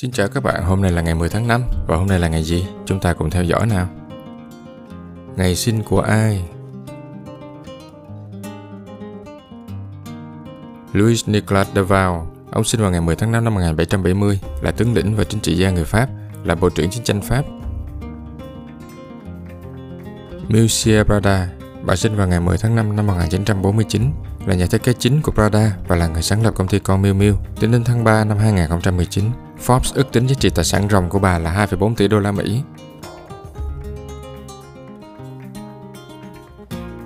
Xin chào các bạn, hôm nay là ngày 10 tháng 5 và hôm nay là ngày gì? Chúng ta cùng theo dõi nào. Ngày sinh của ai? Louis Nicolas de Val, ông sinh vào ngày 10 tháng 5 năm 1770, là tướng lĩnh và chính trị gia người Pháp, là bộ trưởng chiến tranh Pháp. Monsieur Prada, bà sinh vào ngày 10 tháng 5 năm 1949, là nhà thiết kế chính của Prada và là người sáng lập công ty con Miu Miu. Tính đến tháng 3 năm 2019, Forbes ước tính giá trị tài sản ròng của bà là 2,4 tỷ đô la Mỹ.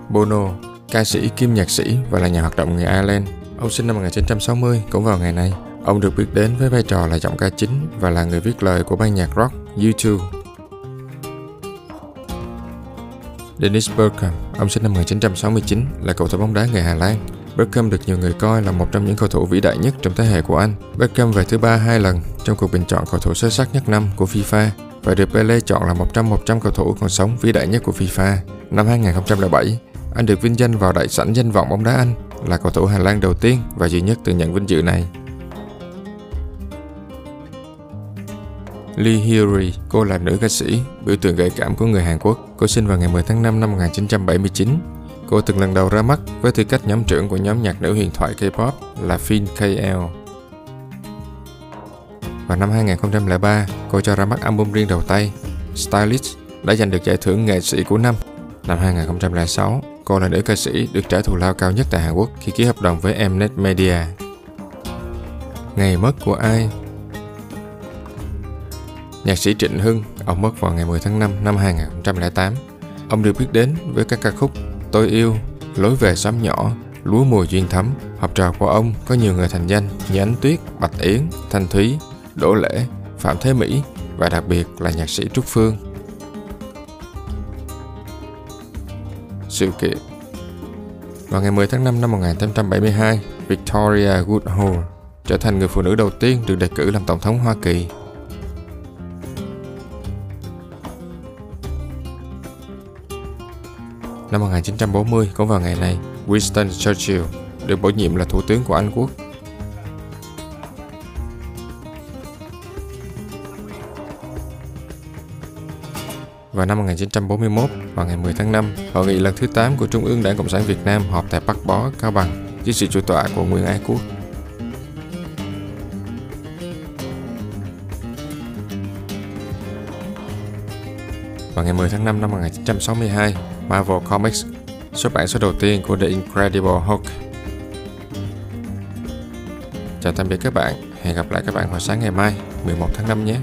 Bono, ca sĩ kim nhạc sĩ và là nhà hoạt động người Ireland. Ông sinh năm 1960 cũng vào ngày này. Ông được biết đến với vai trò là giọng ca chính và là người viết lời của ban nhạc rock U2. Dennis Bergkamp, ông sinh năm 1969, là cầu thủ bóng đá người Hà Lan. Beckham được nhiều người coi là một trong những cầu thủ vĩ đại nhất trong thế hệ của anh. Beckham về thứ ba hai lần trong cuộc bình chọn cầu thủ xuất sắc nhất năm của FIFA và được Pele chọn là một trong 100 cầu thủ còn sống vĩ đại nhất của FIFA. Năm 2007, anh được vinh danh vào đại sảnh danh vọng bóng đá Anh, là cầu thủ Hà Lan đầu tiên và duy nhất từng nhận vinh dự này. Lee Hyori, cô là nữ ca sĩ, biểu tượng gợi cảm của người Hàn Quốc. Cô sinh vào ngày 10 tháng 5 năm 1979. Cô từng lần đầu ra mắt với tư cách nhóm trưởng của nhóm nhạc nữ huyền thoại K-pop là Fin KL. Vào năm 2003, cô cho ra mắt album riêng đầu tay, Stylist, đã giành được giải thưởng nghệ sĩ của năm. Năm 2006, cô là nữ ca sĩ được trả thù lao cao nhất tại Hàn Quốc khi ký hợp đồng với Mnet Media. Ngày mất của ai Nhạc sĩ Trịnh Hưng, ông mất vào ngày 10 tháng 5 năm 2008. Ông được biết đến với các ca khúc Tôi yêu, Lối về xóm nhỏ, Lúa mùa duyên thắm. Học trò của ông có nhiều người thành danh như Ánh Tuyết, Bạch Yến, Thanh Thúy, Đỗ Lễ, Phạm Thế Mỹ và đặc biệt là nhạc sĩ Trúc Phương. Sự kiện Vào ngày 10 tháng 5 năm 1872, Victoria Woodhull trở thành người phụ nữ đầu tiên được đề cử làm Tổng thống Hoa Kỳ Năm 1940, cũng vào ngày này, Winston Churchill được bổ nhiệm là thủ tướng của Anh quốc. Vào năm 1941, vào ngày 10 tháng 5, hội nghị lần thứ 8 của Trung ương Đảng Cộng sản Việt Nam họp tại Bắc Bó, Cao Bằng dưới sự chủ tọa của Nguyễn Ái Quốc. Vào ngày 10 tháng 5 năm 1962, Marvel Comics xuất bản số đầu tiên của The Incredible Hulk. Chào tạm biệt các bạn, hẹn gặp lại các bạn vào sáng ngày mai 11 tháng 5 nhé.